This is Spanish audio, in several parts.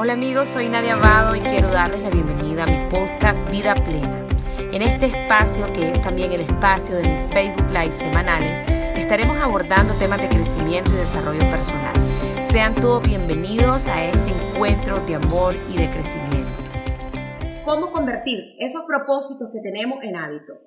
Hola amigos, soy Nadia Abado y quiero darles la bienvenida a mi podcast Vida Plena. En este espacio, que es también el espacio de mis Facebook Live semanales, estaremos abordando temas de crecimiento y desarrollo personal. Sean todos bienvenidos a este encuentro de amor y de crecimiento. ¿Cómo convertir esos propósitos que tenemos en hábito?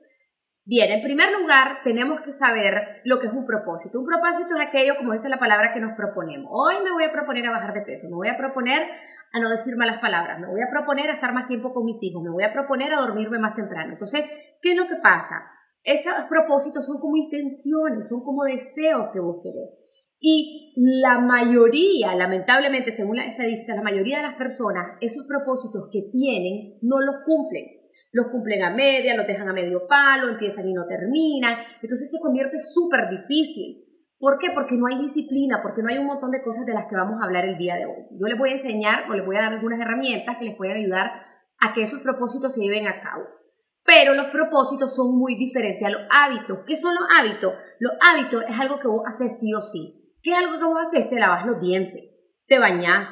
Bien, en primer lugar, tenemos que saber lo que es un propósito. Un propósito es aquello, como dice la palabra, que nos proponemos. Hoy me voy a proponer a bajar de peso, me voy a proponer a no decir malas palabras, me voy a proponer a estar más tiempo con mis hijos, me voy a proponer a dormirme más temprano. Entonces, ¿qué es lo que pasa? Esos propósitos son como intenciones, son como deseos que vos querés. Y la mayoría, lamentablemente, según las estadísticas, la mayoría de las personas, esos propósitos que tienen no los cumplen. Los cumplen a media, los dejan a medio palo, empiezan y no terminan. Entonces se convierte súper difícil. ¿Por qué? Porque no hay disciplina, porque no hay un montón de cosas de las que vamos a hablar el día de hoy. Yo les voy a enseñar o les voy a dar algunas herramientas que les pueden ayudar a que esos propósitos se lleven a cabo. Pero los propósitos son muy diferentes a los hábitos. ¿Qué son los hábitos? Los hábitos es algo que vos haces sí o sí. ¿Qué es algo que vos haces? Te lavas los dientes, te bañás,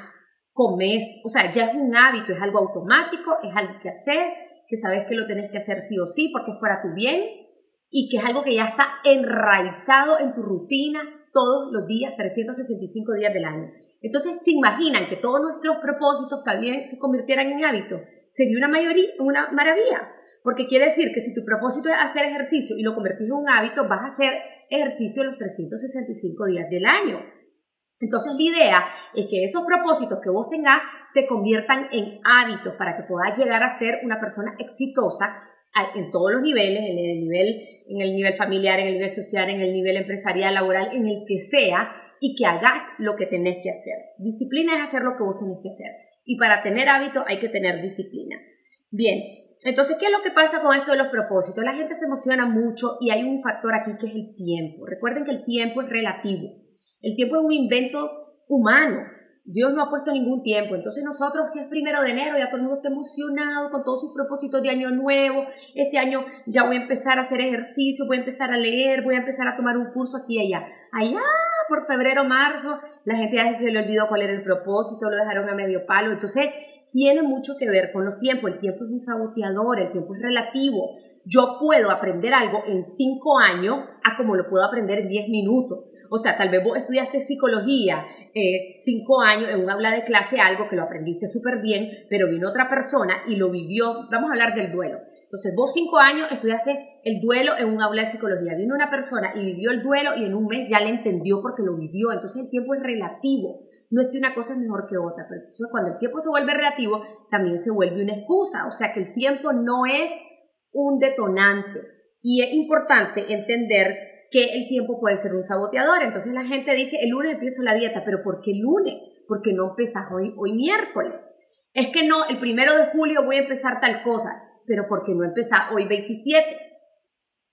comes. O sea, ya es un hábito, es algo automático, es algo que hacer, que sabes que lo tenés que hacer sí o sí porque es para tu bien y que es algo que ya está enraizado en tu rutina todos los días, 365 días del año. Entonces, se imaginan que todos nuestros propósitos también se convirtieran en hábitos. Sería una, mayoría, una maravilla, porque quiere decir que si tu propósito es hacer ejercicio y lo convertís en un hábito, vas a hacer ejercicio los 365 días del año. Entonces la idea es que esos propósitos que vos tengas se conviertan en hábitos para que puedas llegar a ser una persona exitosa en todos los niveles, en el nivel, en el nivel familiar, en el nivel social, en el nivel empresarial, laboral, en el que sea, y que hagas lo que tenés que hacer. Disciplina es hacer lo que vos tenés que hacer. Y para tener hábito hay que tener disciplina. Bien, entonces, ¿qué es lo que pasa con esto de los propósitos? La gente se emociona mucho y hay un factor aquí que es el tiempo. Recuerden que el tiempo es relativo. El tiempo es un invento humano. Dios no ha puesto ningún tiempo. Entonces nosotros, si es primero de enero, ya todo el mundo está emocionado con todos sus propósitos de año nuevo. Este año ya voy a empezar a hacer ejercicio, voy a empezar a leer, voy a empezar a tomar un curso aquí y allá. Allá, por febrero, marzo, la gente ya se le olvidó cuál era el propósito, lo dejaron a medio palo. Entonces, tiene mucho que ver con los tiempos. El tiempo es un saboteador, el tiempo es relativo. Yo puedo aprender algo en cinco años a como lo puedo aprender en diez minutos. O sea, tal vez vos estudiaste psicología eh, cinco años en un aula de clase, algo que lo aprendiste súper bien, pero vino otra persona y lo vivió. Vamos a hablar del duelo. Entonces, vos cinco años estudiaste el duelo en un aula de psicología. Vino una persona y vivió el duelo y en un mes ya le entendió porque lo vivió. Entonces, el tiempo es relativo. No es que una cosa es mejor que otra, pero cuando el tiempo se vuelve relativo, también se vuelve una excusa. O sea, que el tiempo no es un detonante. Y es importante entender que el tiempo puede ser un saboteador. Entonces la gente dice, el lunes empiezo la dieta, pero ¿por qué lunes? Porque no empezás hoy, hoy miércoles. Es que no, el primero de julio voy a empezar tal cosa, pero ¿por qué no empezar hoy 27?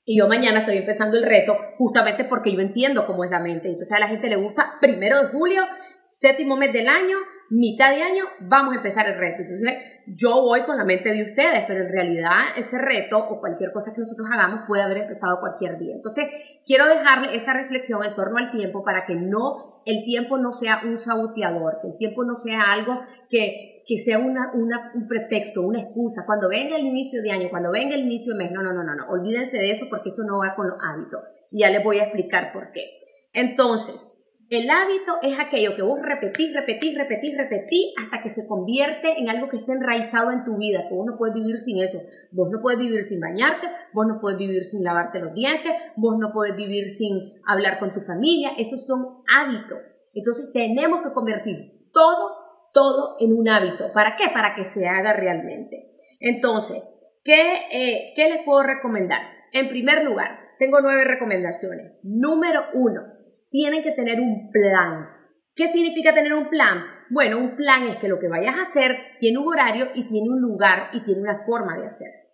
Y yo mañana estoy empezando el reto justamente porque yo entiendo cómo es la mente. Entonces a la gente le gusta primero de julio, séptimo mes del año, mitad de año, vamos a empezar el reto. Entonces yo voy con la mente de ustedes, pero en realidad ese reto o cualquier cosa que nosotros hagamos puede haber empezado cualquier día. Entonces quiero dejarle esa reflexión en torno al tiempo para que no, el tiempo no sea un saboteador, que el tiempo no sea algo que, que sea una, una, un pretexto, una excusa. Cuando venga el inicio de año, cuando venga el inicio de mes, no, no, no, no, no, olvídense de eso porque eso no va con los hábitos. Y ya les voy a explicar por qué. Entonces, el hábito es aquello que vos repetís, repetís, repetís, repetís hasta que se convierte en algo que esté enraizado en tu vida, que vos no puedes vivir sin eso. Vos no puedes vivir sin bañarte, vos no puedes vivir sin lavarte los dientes, vos no puedes vivir sin hablar con tu familia. Esos son hábitos. Entonces tenemos que convertir todo, todo en un hábito. ¿Para qué? Para que se haga realmente. Entonces, ¿qué, eh, ¿qué les puedo recomendar? En primer lugar, tengo nueve recomendaciones. Número uno tienen que tener un plan. ¿Qué significa tener un plan? Bueno, un plan es que lo que vayas a hacer tiene un horario y tiene un lugar y tiene una forma de hacerse.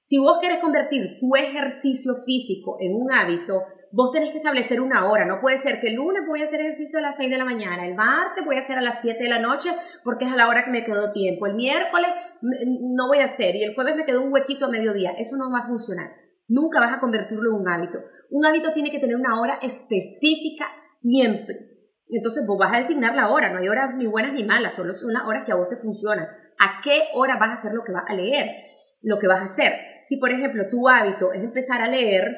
Si vos querés convertir tu ejercicio físico en un hábito, vos tenés que establecer una hora. No puede ser que el lunes voy a hacer ejercicio a las 6 de la mañana, el martes voy a hacer a las 7 de la noche porque es a la hora que me quedó tiempo, el miércoles no voy a hacer y el jueves me quedó un huequito a mediodía. Eso no va a funcionar. Nunca vas a convertirlo en un hábito. Un hábito tiene que tener una hora específica siempre. Entonces vos vas a designar la hora, no hay horas ni buenas ni malas, solo son las horas que a vos te funcionan. ¿A qué hora vas a hacer lo que vas a leer? Lo que vas a hacer. Si por ejemplo tu hábito es empezar a leer,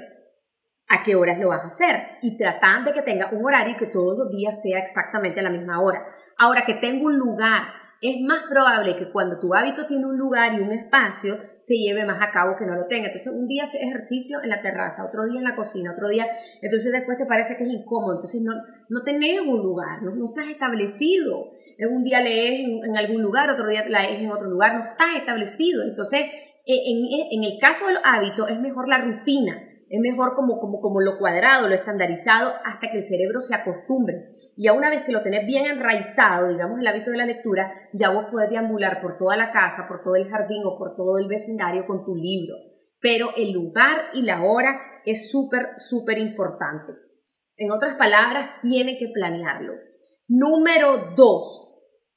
¿a qué horas lo vas a hacer? Y tratan de que tenga un horario que todos los días sea exactamente la misma hora. Ahora que tengo un lugar es más probable que cuando tu hábito tiene un lugar y un espacio, se lleve más a cabo que no lo tenga. Entonces, un día haces ejercicio en la terraza, otro día en la cocina, otro día, entonces después te parece que es incómodo. Entonces, no, no tenés un lugar, no, no estás establecido. Un día lees en, algún lugar, otro día lees en otro lugar, no estás establecido. Entonces, en, en el caso del hábito, es mejor la rutina. Es mejor como, como, como lo cuadrado, lo estandarizado, hasta que el cerebro se acostumbre. Y a una vez que lo tenés bien enraizado, digamos, el hábito de la lectura, ya vos podés deambular por toda la casa, por todo el jardín o por todo el vecindario con tu libro. Pero el lugar y la hora es súper, súper importante. En otras palabras, tienen que planearlo. Número dos,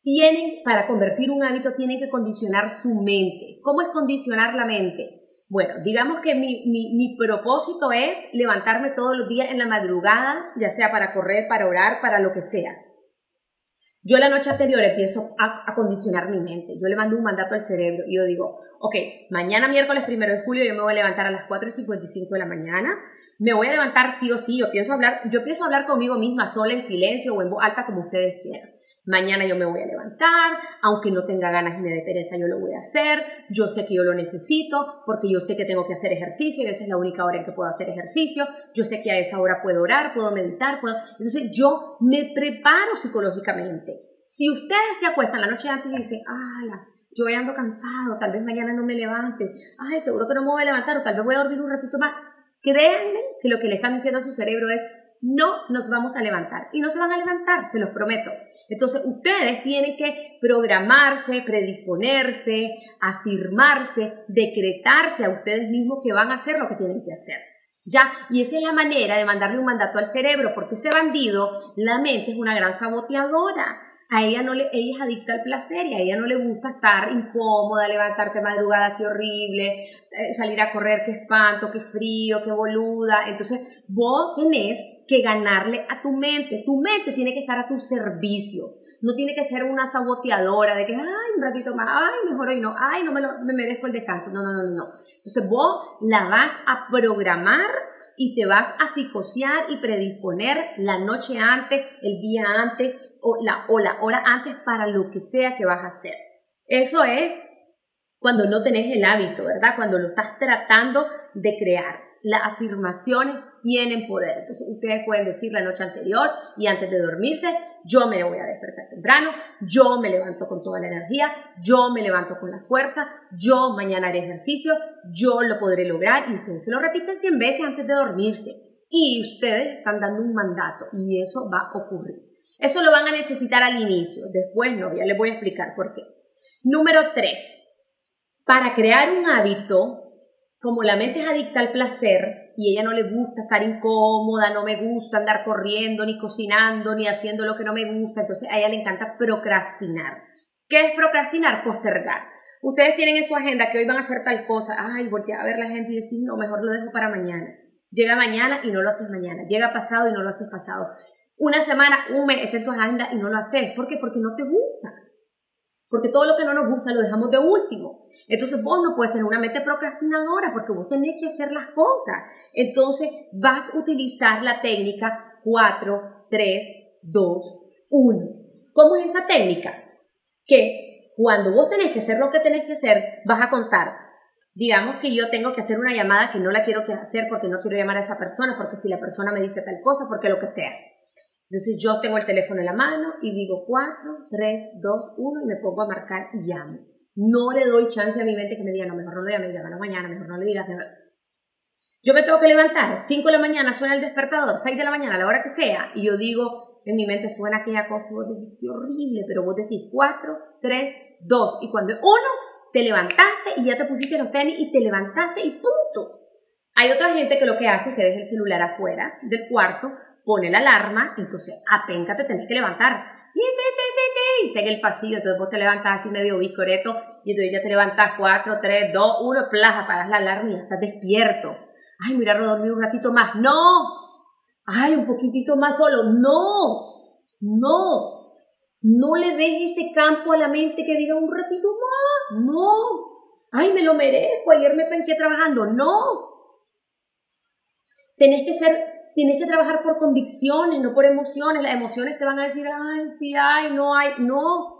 tienen, para convertir un hábito, tienen que condicionar su mente. ¿Cómo es condicionar la mente? Bueno, digamos que mi, mi, propósito es levantarme todos los días en la madrugada, ya sea para correr, para orar, para lo que sea. Yo la noche anterior empiezo a, a condicionar mi mente. Yo le mando un mandato al cerebro y yo digo, ok, mañana miércoles primero de julio yo me voy a levantar a las 4 y 55 de la mañana. Me voy a levantar sí o sí, yo pienso hablar, yo pienso hablar conmigo misma sola en silencio o en voz alta como ustedes quieran. Mañana yo me voy a levantar, aunque no tenga ganas y me dé pereza, yo lo voy a hacer. Yo sé que yo lo necesito porque yo sé que tengo que hacer ejercicio y esa es la única hora en que puedo hacer ejercicio. Yo sé que a esa hora puedo orar, puedo meditar, puedo... Entonces yo me preparo psicológicamente. Si ustedes se acuestan la noche antes y dicen, ¡ah! Yo voy ando cansado, tal vez mañana no me levante, ay, seguro que no me voy a levantar o tal vez voy a dormir un ratito más. Créanme que lo que le están diciendo a su cerebro es, no nos vamos a levantar. Y no se van a levantar, se los prometo. Entonces ustedes tienen que programarse, predisponerse, afirmarse, decretarse a ustedes mismos que van a hacer lo que tienen que hacer. ¿Ya? Y esa es la manera de mandarle un mandato al cerebro, porque ese bandido, la mente es una gran saboteadora a ella no le, ella es adicta al placer y a ella no le gusta estar incómoda, levantarte madrugada, qué horrible, eh, salir a correr, qué espanto, qué frío, qué boluda. Entonces, vos tenés que ganarle a tu mente. Tu mente tiene que estar a tu servicio. No tiene que ser una saboteadora de que, ay, un ratito más, ay, mejor hoy no, ay, no me, me merezco el descanso. No, no, no, no. Entonces vos la vas a programar y te vas a psicosear y predisponer la noche antes, el día antes, o la, hora antes para lo que sea que vas a hacer. Eso es cuando no tenés el hábito, ¿verdad? Cuando lo estás tratando de crear. Las afirmaciones tienen poder. Entonces ustedes pueden decir la noche anterior y antes de dormirse, yo me voy a despertar temprano, yo me levanto con toda la energía, yo me levanto con la fuerza, yo mañana haré ejercicio, yo lo podré lograr y ustedes se lo repiten 100 veces antes de dormirse. Y ustedes están dando un mandato y eso va a ocurrir. Eso lo van a necesitar al inicio, después no, ya les voy a explicar por qué. Número tres, para crear un hábito, como la mente es adicta al placer y ella no le gusta estar incómoda, no me gusta andar corriendo, ni cocinando, ni haciendo lo que no me gusta, entonces a ella le encanta procrastinar. ¿Qué es procrastinar? Postergar. Ustedes tienen en su agenda que hoy van a hacer tal cosa, ay, voltea a ver la gente y decir, no, mejor lo dejo para mañana. Llega mañana y no lo haces mañana. Llega pasado y no lo haces pasado una semana, un mes, está en tu agenda y no lo haces. ¿Por qué? Porque no te gusta. Porque todo lo que no nos gusta lo dejamos de último. Entonces vos no puedes tener una mente procrastinadora porque vos tenés que hacer las cosas. Entonces vas a utilizar la técnica 4, 3, 2, 1. ¿Cómo es esa técnica? Que cuando vos tenés que hacer lo que tenés que hacer, vas a contar. Digamos que yo tengo que hacer una llamada que no la quiero hacer porque no quiero llamar a esa persona, porque si la persona me dice tal cosa, porque lo que sea. Entonces yo tengo el teléfono en la mano y digo 4, 3, 2, 1 y me pongo a marcar y llamo. No le doy chance a mi mente que me diga, no, mejor no le llame, llámalo mañana, mejor no le digas. Yo me tengo que levantar, 5 de la mañana suena el despertador, 6 de la mañana, a la hora que sea, y yo digo, en mi mente suena aquella cosa y vos decís, qué horrible, pero vos decís 4, 3, 2, y cuando uno, te levantaste y ya te pusiste los tenis y te levantaste y punto. Hay otra gente que lo que hace es que deja el celular afuera del cuarto pone la alarma, entonces apenca te tenés que levantar. Y está en el pasillo, entonces vos te levantás así medio biscoreto y entonces ya te levantás 4, 3, 2, 1, plaza, paras la alarma y ya estás despierto. Ay, mira, dormir un ratito más. No. Ay, un poquitito más solo. No. No, no le dejes ese campo a la mente que diga un ratito más. No. Ay, me lo merezco. Ayer me penqué trabajando. No. Tenés que ser, tienes que trabajar por convicciones, no por emociones. Las emociones te van a decir, ay, sí hay, no hay. No.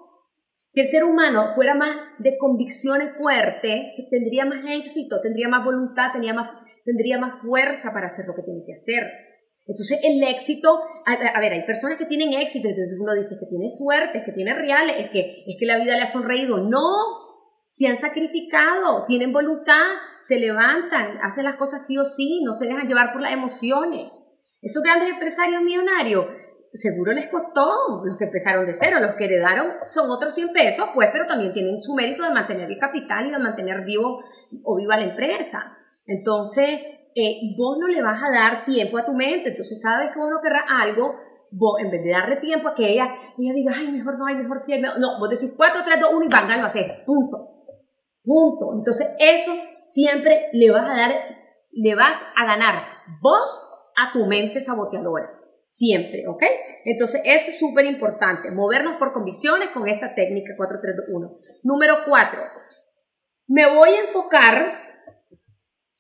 Si el ser humano fuera más de convicciones fuertes, tendría más éxito, tendría más voluntad, tendría más, fuerza para hacer lo que tiene que hacer. Entonces el éxito, a, ver, hay personas que tienen éxito, entonces uno dice que tiene suerte, es que tiene reales, es que, es que la vida le ha sonreído. No, se han sacrificado, tienen voluntad, se levantan, hacen las cosas sí o sí, no se dejan llevar por las emociones. Esos grandes empresarios millonarios seguro les costó, los que empezaron de cero, los que heredaron son otros 100 pesos, pues, pero también tienen su mérito de mantener el capital y de mantener vivo o viva la empresa. Entonces, eh, vos no le vas a dar tiempo a tu mente, entonces cada vez que vos no querrás algo, vos en vez de darle tiempo a que ella, ella diga, ay, mejor no, hay mejor sí, no, vos decís 4, 3, 2, 1 y van, lo haces, punto. Punto. Entonces, eso siempre le vas a dar, le vas a ganar vos a tu mente saboteadora siempre, ¿ok? Entonces, eso es súper importante, movernos por convicciones con esta técnica 431. Número 4, me voy a enfocar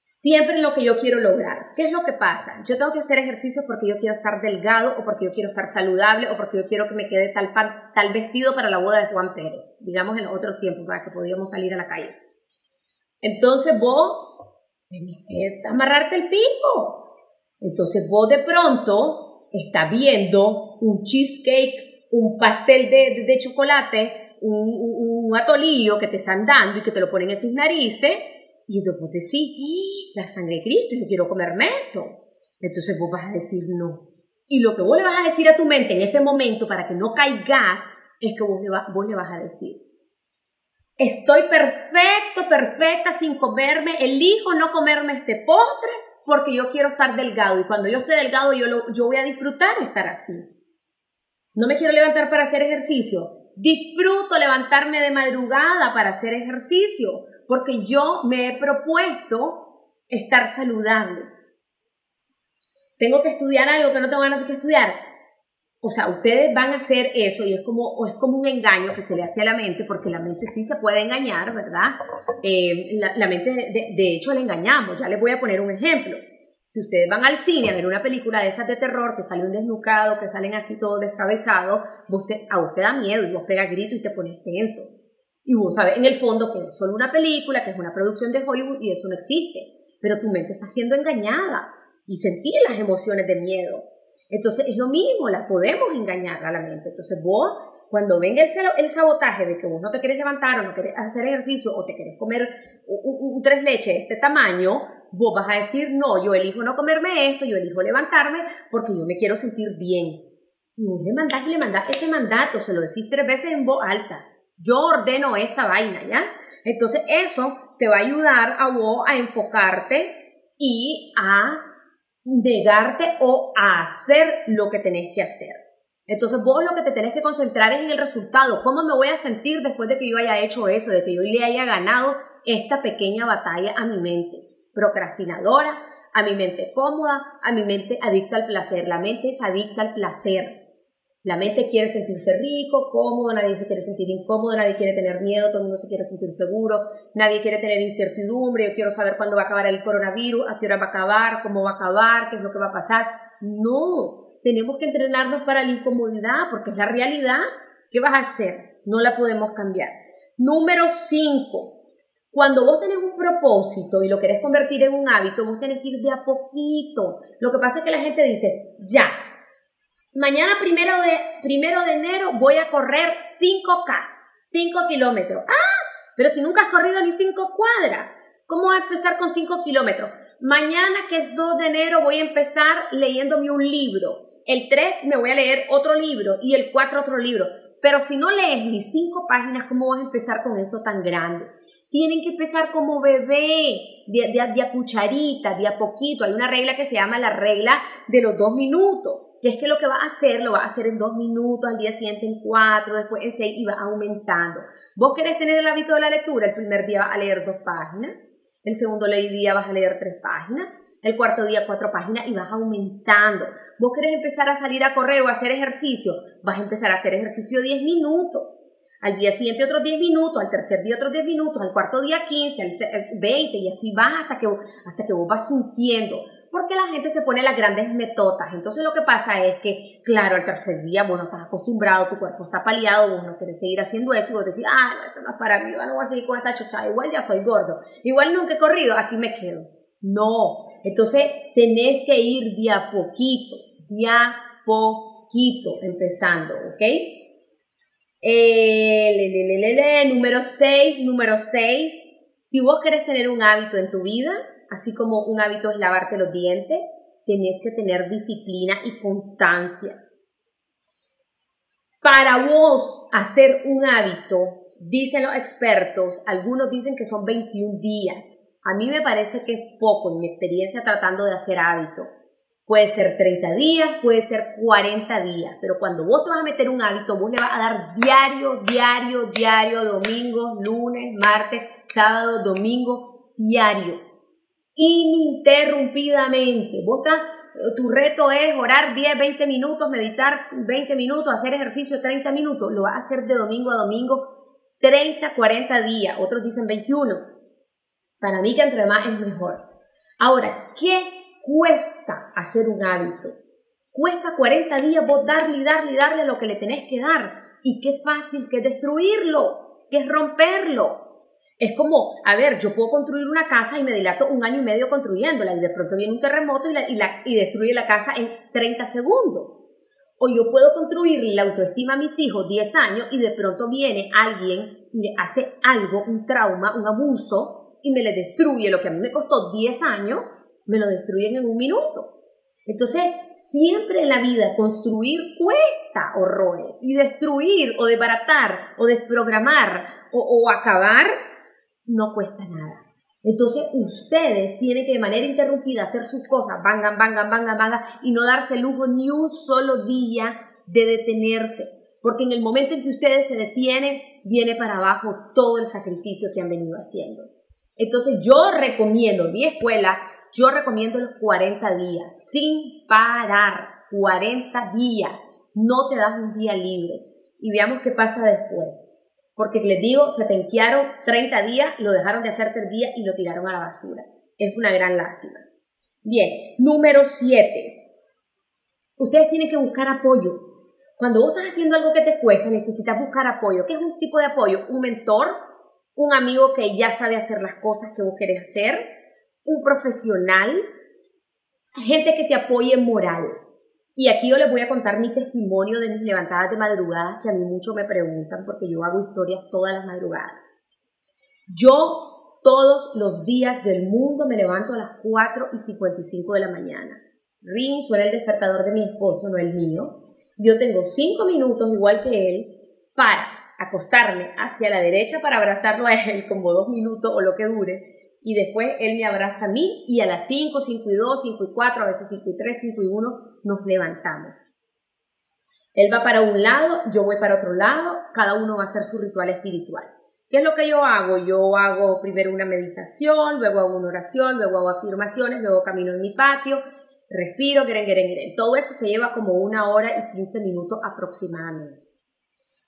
siempre en lo que yo quiero lograr. ¿Qué es lo que pasa? Yo tengo que hacer ejercicio porque yo quiero estar delgado o porque yo quiero estar saludable o porque yo quiero que me quede tal, tal vestido para la boda de Juan Pérez, digamos en otros tiempos, para que podíamos salir a la calle. Entonces vos tenés que amarrarte el pico. Entonces vos de pronto está viendo un cheesecake, un pastel de, de, chocolate, un, un, atolillo que te están dando y que te lo ponen en tus narices, y después decís, ¡Ah! la sangre de Cristo, yo quiero comerme esto. Entonces vos vas a decir no. Y lo que vos le vas a decir a tu mente en ese momento para que no caigas es que vos le, vos le vas a decir, estoy perfecto, perfecta sin comerme, elijo no comerme este postre porque yo quiero estar delgado y cuando yo esté delgado yo, yo voy a disfrutar estar así. No me quiero levantar para hacer ejercicio. Disfruto levantarme de madrugada para hacer ejercicio porque yo me he propuesto estar saludable. Tengo que estudiar algo que no tengo ganas de estudiar. O sea, ustedes van a hacer eso y es como, es como un engaño que se le hace a la mente, porque la mente sí se puede engañar, ¿verdad? Eh, la, mente, de, hecho, la engañamos. Ya les voy a poner un ejemplo. Si ustedes van al cine a ver una película de esas de terror, que sale un desnucado, que salen así todos descabezados, a usted da miedo y vos pega grito y te pones tenso. Y vos sabes en el fondo que es solo una película, que es una producción de Hollywood y eso no existe. Pero tu mente está siendo engañada y sentir las emociones de miedo. Entonces es lo mismo, la podemos engañar a la mente. Entonces vos, cuando venga el, el sabotaje de que vos no te quieres levantar o no quieres hacer ejercicio o te quieres comer un, tres leches de este tamaño, vos vas a decir, no, yo elijo no comerme esto, yo elijo levantarme porque yo me quiero sentir bien. Y vos le mandás y le mandás ese mandato, se lo decís tres veces en voz alta. Yo ordeno esta vaina, ¿ya? Entonces eso te va a ayudar a vos a enfocarte y a negarte o a hacer lo que tenés que hacer. Entonces vos lo que te tenés que concentrar es en el resultado. ¿Cómo me voy a sentir después de que yo haya hecho eso, de que yo le haya ganado esta pequeña batalla a mi mente? Procrastinadora, a mi mente cómoda, a mi mente adicta al placer. La mente es adicta al placer. La mente quiere sentirse rico, cómodo, nadie se quiere sentir incómodo, nadie quiere tener miedo, todo el mundo se quiere sentir seguro, nadie quiere tener incertidumbre, yo quiero saber cuándo va a acabar el coronavirus, a qué hora va a acabar, cómo va a acabar, qué es lo que va a pasar. No, tenemos que entrenarnos para la incomodidad porque es la realidad. ¿Qué vas a hacer? No la podemos cambiar. Número 5. Cuando vos tenés un propósito y lo querés convertir en un hábito, vos tenés que ir de a poquito. Lo que pasa es que la gente dice, ya, Mañana primero de, primero de enero voy a correr 5K, 5 kilómetros. Ah, pero si nunca has corrido ni 5 cuadras, ¿cómo voy a empezar con 5 kilómetros? Mañana que es 2 de enero voy a empezar leyéndome un libro. El 3 me voy a leer otro libro y el 4 otro libro. Pero si no lees ni 5 páginas, ¿cómo vas a empezar con eso tan grande? Tienen que empezar como bebé, de, de, cucharita, de a poquito. Hay una regla que se llama la regla de los dos minutos que es que lo que va a hacer, lo va a hacer en dos minutos, al día siguiente en cuatro, después en seis y va aumentando. Vos querés tener el hábito de la lectura, el primer día vas a leer dos páginas, el segundo día vas a leer tres páginas, el cuarto día cuatro páginas y vas aumentando. vos querés empezar a salir a correr o a hacer ejercicio, vas a empezar a hacer ejercicio 10 minutos. Al día siguiente otros 10 minutos, al tercer día otros 10 minutos, al cuarto día 15, al 20 y así vas hasta que, hasta que vos vas sintiendo porque la gente se pone las grandes metotas. Entonces lo que pasa es que, claro, al tercer día, bueno, estás acostumbrado, tu cuerpo está paliado, vos no quieres seguir haciendo eso, y vos decís, ah, no, esto no es para mí, yo no voy a seguir con esta chochada, igual ya soy gordo, igual nunca he corrido, aquí me quedo. No, entonces tenés que ir de a poquito, de a poquito, empezando, ¿ok? Eh, número 6, número 6, si vos querés tener un hábito en tu vida, así como un hábito es lavarte los dientes, tenés que tener disciplina y constancia. Para vos hacer un hábito, dicen los expertos, algunos dicen que son 21 días. A mí me parece que es poco en mi experiencia tratando de hacer hábito. Puede ser 30 días, puede ser 40 días, pero cuando vos te vas a meter un hábito, vos le vas a dar diario, diario, diario, domingo, lunes, martes, sábado, domingo, diario ininterrumpidamente. Vos tu reto es orar 10, 20 minutos, meditar 20 minutos, hacer ejercicio 30 minutos. Lo vas a hacer de domingo a domingo 30, 40 días. Otros dicen 21. Para mí que entre más es mejor. Ahora, ¿qué cuesta hacer un hábito? Cuesta 40 días vos darle y darle y darle lo que le tenés que dar. Y qué fácil que es destruirlo, que es romperlo. Es como, a ver, yo puedo construir una casa y me dilato un año y medio construyéndola y de pronto viene un terremoto y, la, y, la, y destruye la casa en 30 segundos. O yo puedo construir la autoestima a mis hijos 10 años y de pronto viene alguien y le hace algo, un trauma, un abuso y me le destruye lo que a mí me costó 10 años, me lo destruyen en un minuto. Entonces, siempre en la vida construir cuesta horrores y destruir o desbaratar o desprogramar o, o acabar no cuesta nada. Entonces ustedes tienen que de manera interrumpida hacer sus cosas, vangan, vangan, vangan, vangan, y no darse lujo ni un solo día de detenerse. Porque en el momento en que ustedes se detienen, viene para abajo todo el sacrificio que han venido haciendo. Entonces yo recomiendo, en mi escuela, yo recomiendo los 40 días, sin parar, 40 días. No te das un día libre. Y veamos qué pasa después porque les digo, se penquearon 30 días, lo dejaron de hacer tres días y lo tiraron a la basura. Es una gran lástima. Bien, número 7. Ustedes tienen que buscar apoyo. Cuando vos estás haciendo algo que te cuesta, necesitas buscar apoyo. ¿Qué es un tipo de apoyo? Un mentor, un amigo que ya sabe hacer las cosas que vos querés hacer, un profesional, gente que te apoye moral. Y aquí yo les voy a contar mi testimonio de mis levantadas de madrugada, que a mí mucho me preguntan porque yo hago historias todas las madrugadas. Yo todos los días del mundo me levanto a las 4 y 55 de la mañana. Ring suena el despertador de mi esposo, no el mío. Yo tengo 5 minutos, igual que él, para acostarme hacia la derecha para abrazarlo a él como 2 minutos o lo que dure y después él me abraza a mí y a las 5, 5 y 2, 5 y 4, a veces 5 y 3, 5 y 1 nos levantamos. Él va para un lado, yo voy para otro lado, cada uno va a hacer su ritual espiritual. ¿Qué es lo que yo hago? Yo hago primero una meditación, luego hago una oración, luego hago afirmaciones, luego camino en mi patio, respiro, geren, geren, geren. Todo eso se lleva como una hora y 15 minutos aproximadamente.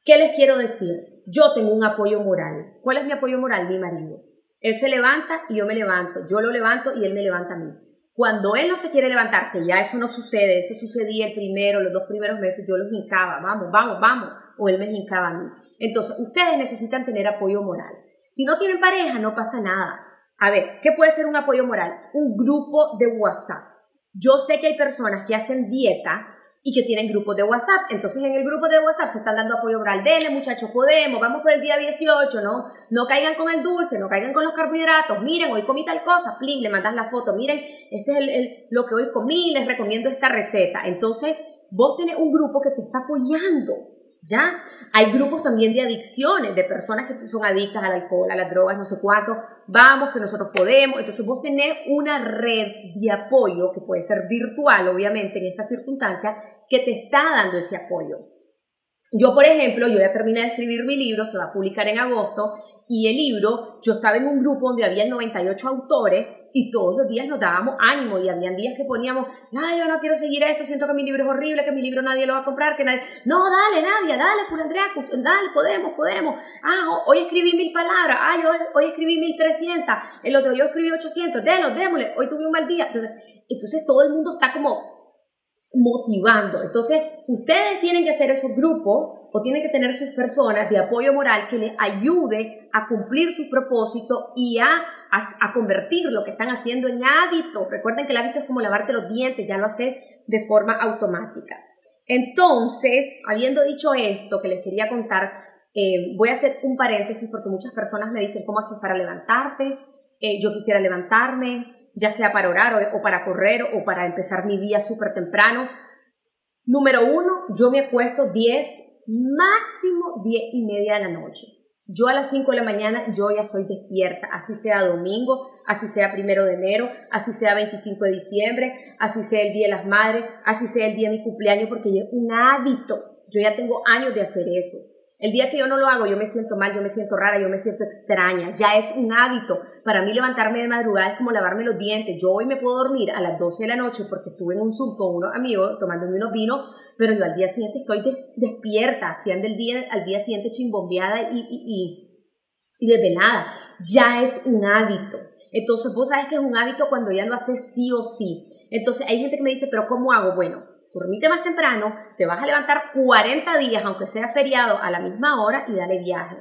¿Qué les quiero decir? Yo tengo un apoyo moral. ¿Cuál es mi apoyo moral? Mi marido. Él se levanta y yo me levanto, yo lo levanto y él me levanta a mí. Cuando él no se quiere levantar, que ya eso no sucede, eso sucedía el primero, los dos primeros meses, yo los hincaba, vamos, vamos, vamos, o él me hincaba a mí. Entonces, ustedes necesitan tener apoyo moral. Si no tienen pareja, no pasa nada. A ver, ¿qué puede ser un apoyo moral? Un grupo de WhatsApp. Yo sé que hay personas que hacen dieta y que tienen grupos de WhatsApp. Entonces en el grupo de WhatsApp se están dando apoyo oral. Dele, muchachos, podemos, vamos por el día 18, ¿no? No caigan con el dulce, no caigan con los carbohidratos. Miren, hoy comí tal cosa, plin, le mandas la foto. Miren, este es el, lo que hoy comí, les recomiendo esta receta. Entonces, vos tenés un grupo que te está apoyando. ¿Ya? Hay grupos también de adicciones, de personas que son adictas al alcohol, a las drogas, no sé cuánto. Vamos, que nosotros podemos. Entonces vos tenés una red de apoyo, que puede ser virtual, obviamente, en esta circunstancia, que te está dando ese apoyo. Yo, por ejemplo, yo ya terminé de escribir mi libro, se va a publicar en agosto, y el libro, yo estaba en un grupo donde había 98 autores y todos los días nos dábamos ánimo y habían días que poníamos, ay, yo no quiero seguir esto, siento que mi libro es horrible, que mi libro nadie lo va a comprar, que nadie, no, dale, nadie, dale, Andrea, dale, podemos, podemos, ah, hoy escribí mil palabras, ay, hoy, hoy escribí mil trescientas, el otro yo escribí ochocientos, délo, démosle, hoy tuve un mal día, entonces, entonces todo el mundo está como motivando. Entonces, ustedes tienen que hacer esos grupos o tienen que tener sus personas de apoyo moral que les ayude a cumplir su propósito y a, a, convertir lo que están haciendo en hábito. Recuerden que el hábito es como lavarte los dientes, ya lo haces de forma automática. Entonces, habiendo dicho esto que les quería contar, eh, voy a hacer un paréntesis porque muchas personas me dicen, ¿cómo haces para levantarte? Eh, yo quisiera levantarme, ya sea para orar o, para correr o para empezar mi día súper temprano. Número uno, yo me acuesto 10, máximo 10 y media de la noche. Yo a las 5 de la mañana yo ya estoy despierta, así sea domingo, así sea primero de enero, así sea 25 de diciembre, así sea el Día de las Madres, así sea el día de mi cumpleaños, porque es un hábito. Yo ya tengo años de hacer eso. El día que yo no lo hago, yo me siento mal, yo me siento rara, yo me siento extraña. Ya es un hábito. Para mí levantarme de madrugada es como lavarme los dientes. Yo hoy me puedo dormir a las 12 de la noche porque estuve en un Zoom con unos amigos tomándome unos vinos, pero yo al día siguiente estoy despierta, siendo el día, al día siguiente chimbombeada y, y, y, y desvelada. Ya es un hábito. Entonces, vos sabes que es un hábito cuando ya lo haces sí o sí. Entonces, hay gente que me dice, pero ¿cómo hago? Bueno, dormite más temprano, te vas a levantar 40 días, aunque sea feriado, a la misma hora y dale viaje.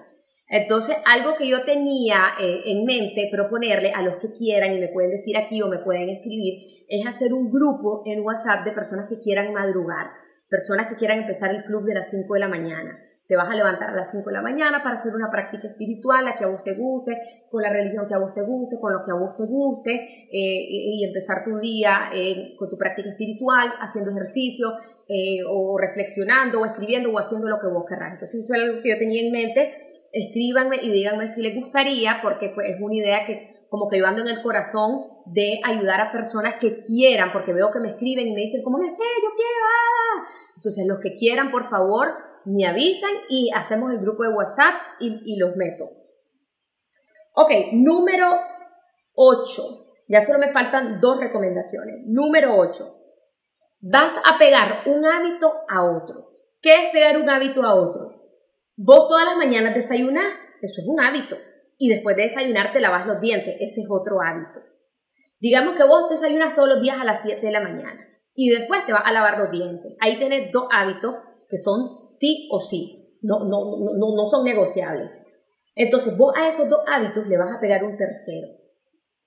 Entonces, algo que yo tenía eh, en mente proponerle a los que quieran, y me pueden decir aquí o me pueden escribir, es hacer un grupo en WhatsApp de personas que quieran madrugar, personas que quieran empezar el club de las 5 de la mañana te vas a levantar a las 5 de la mañana para hacer una práctica espiritual, la que a vos te guste, con la religión que a vos te guste, con lo que a vos te guste, eh, y, empezar tu día eh, con tu práctica espiritual, haciendo ejercicio, eh, o reflexionando, o escribiendo, o haciendo lo que vos querrás. Entonces, eso es algo que yo tenía en mente. Escríbanme y díganme si les gustaría, porque pues, es una idea que como que yo ando en el corazón de ayudar a personas que quieran, porque veo que me escriben y me dicen, ¿cómo le sé? Yo quiero. Ah". Entonces, los que quieran, por favor, me avisan y hacemos el grupo de WhatsApp y, los meto. Ok, número 8. Ya solo me faltan dos recomendaciones. Número 8. Vas a pegar un hábito a otro. ¿Qué es pegar un hábito a otro? Vos todas las mañanas desayunás, eso es un hábito. Y después de desayunar te lavas los dientes, ese es otro hábito. Digamos que vos desayunas todos los días a las 7 de la mañana y después te vas a lavar los dientes. Ahí tenés dos hábitos que son sí o sí, no, no, no, no son negociables. Entonces vos a esos dos hábitos le vas a pegar un tercero.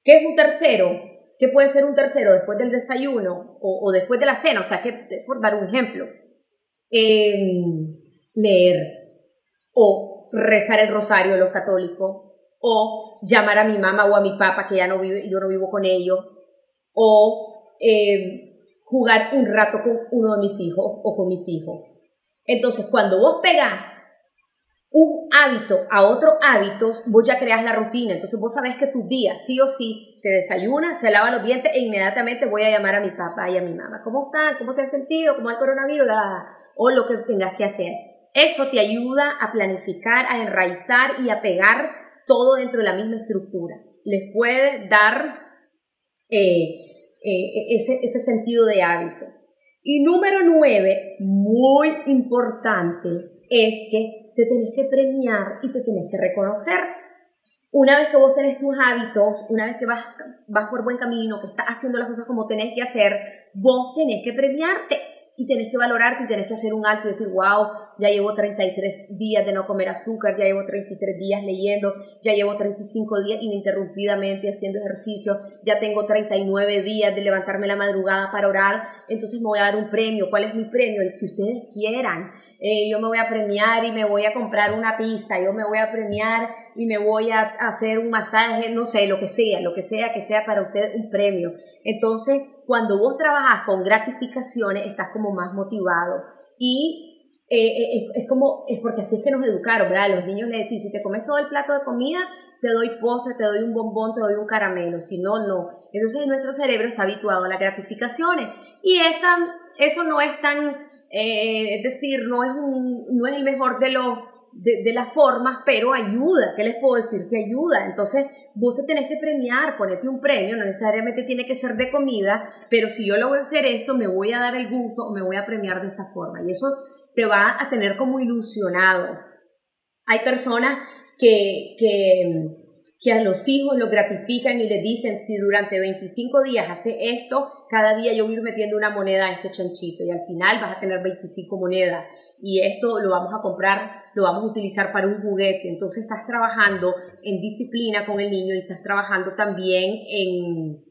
¿Qué es un tercero? ¿Qué puede ser un tercero después del desayuno o, después de la cena? O sea, que, por dar un ejemplo, em, leer o rezar el rosario los católicos o llamar a mi mamá o a mi papá que ya no vive, yo no vivo con ellos o em, jugar un rato con uno de mis hijos o con mis hijos entonces, cuando vos pegás un hábito a otro hábito, vos ya creas la rutina. Entonces vos sabés que tus días, sí o sí, se desayuna, se lava los dientes e inmediatamente voy a llamar a mi papá y a mi mamá. ¿Cómo están? ¿Cómo se han sentido? ¿Cómo el coronavirus? O lo que tengas que hacer. Eso te ayuda a planificar, a enraizar y a pegar todo dentro de la misma estructura. Les puede dar eh, eh, ese, ese sentido de hábito. Y número nueve, muy importante, es que te tenés que premiar y te tenés que reconocer. Una vez que vos tenés tus hábitos, una vez que vas, vas por buen camino, que estás haciendo las cosas como tenés que hacer, vos tenés que premiarte y tenés que valorarte y tenés que hacer un alto y decir, wow, ya llevo 33 días de no comer azúcar, ya llevo 33 días leyendo, ya llevo 35 días ininterrumpidamente haciendo ejercicio, ya tengo 39 días de levantarme la madrugada para orar, entonces me voy a dar un premio. ¿Cuál es mi premio? El que ustedes quieran. Eh, yo me voy a premiar y me voy a comprar una pizza, yo me voy a premiar y me voy a hacer un masaje, no sé, lo que sea, lo que sea que sea para usted un premio. Entonces, cuando vos trabajas con gratificaciones, estás como más motivado. Y eh, eh, es, como, es porque así es que nos educaron, ¿verdad? Los niños le decís, si te comes todo el plato de comida, te doy postre, te doy un bombón, te doy un caramelo, si no, no. Entonces nuestro cerebro está habituado a las gratificaciones y esa, eso no es tan, eh, es decir, no es, un, no es el mejor de los de, las formas, pero ayuda. ¿Qué les puedo decir? Que ayuda. Entonces, vos te tenés que premiar, ponete un premio, no necesariamente tiene que ser de comida, pero si yo logro hacer esto, me voy a dar el gusto o me voy a premiar de esta forma. Y eso te va a tener como ilusionado. Hay personas que, que, que a los hijos lo gratifican y les dicen, si durante 25 días hace esto, cada día yo voy a ir metiendo una moneda a este chanchito y al final vas a tener 25 monedas y esto lo vamos a comprar, lo vamos a utilizar para un juguete. Entonces estás trabajando en disciplina con el niño y estás trabajando también en,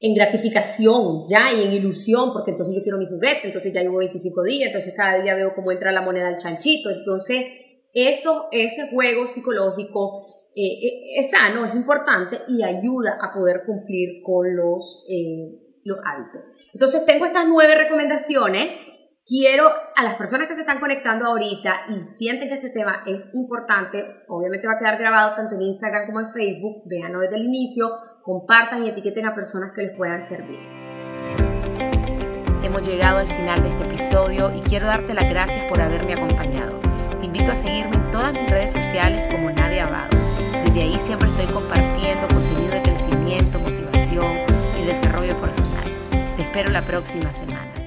en gratificación, ya, y en ilusión, porque entonces yo quiero mi juguete, entonces ya llevo 25 días, entonces cada día veo cómo entra la moneda al chanchito. Entonces, eso, ese juego psicológico eh, es sano, es importante y ayuda a poder cumplir con los, eh, los hábitos. Entonces, tengo estas nueve recomendaciones quiero a las personas que se están conectando ahorita y sienten que este tema es importante, obviamente va a quedar grabado tanto en Instagram como en Facebook, véanlo desde el inicio, compartan y etiqueten a personas que les puedan servir. Hemos llegado al final de este episodio y quiero darte las gracias por haberme acompañado. Te invito a seguirme en todas mis redes sociales como Nadia Abado. Desde ahí siempre estoy compartiendo contenido de crecimiento, motivación y desarrollo personal. Te espero la próxima semana.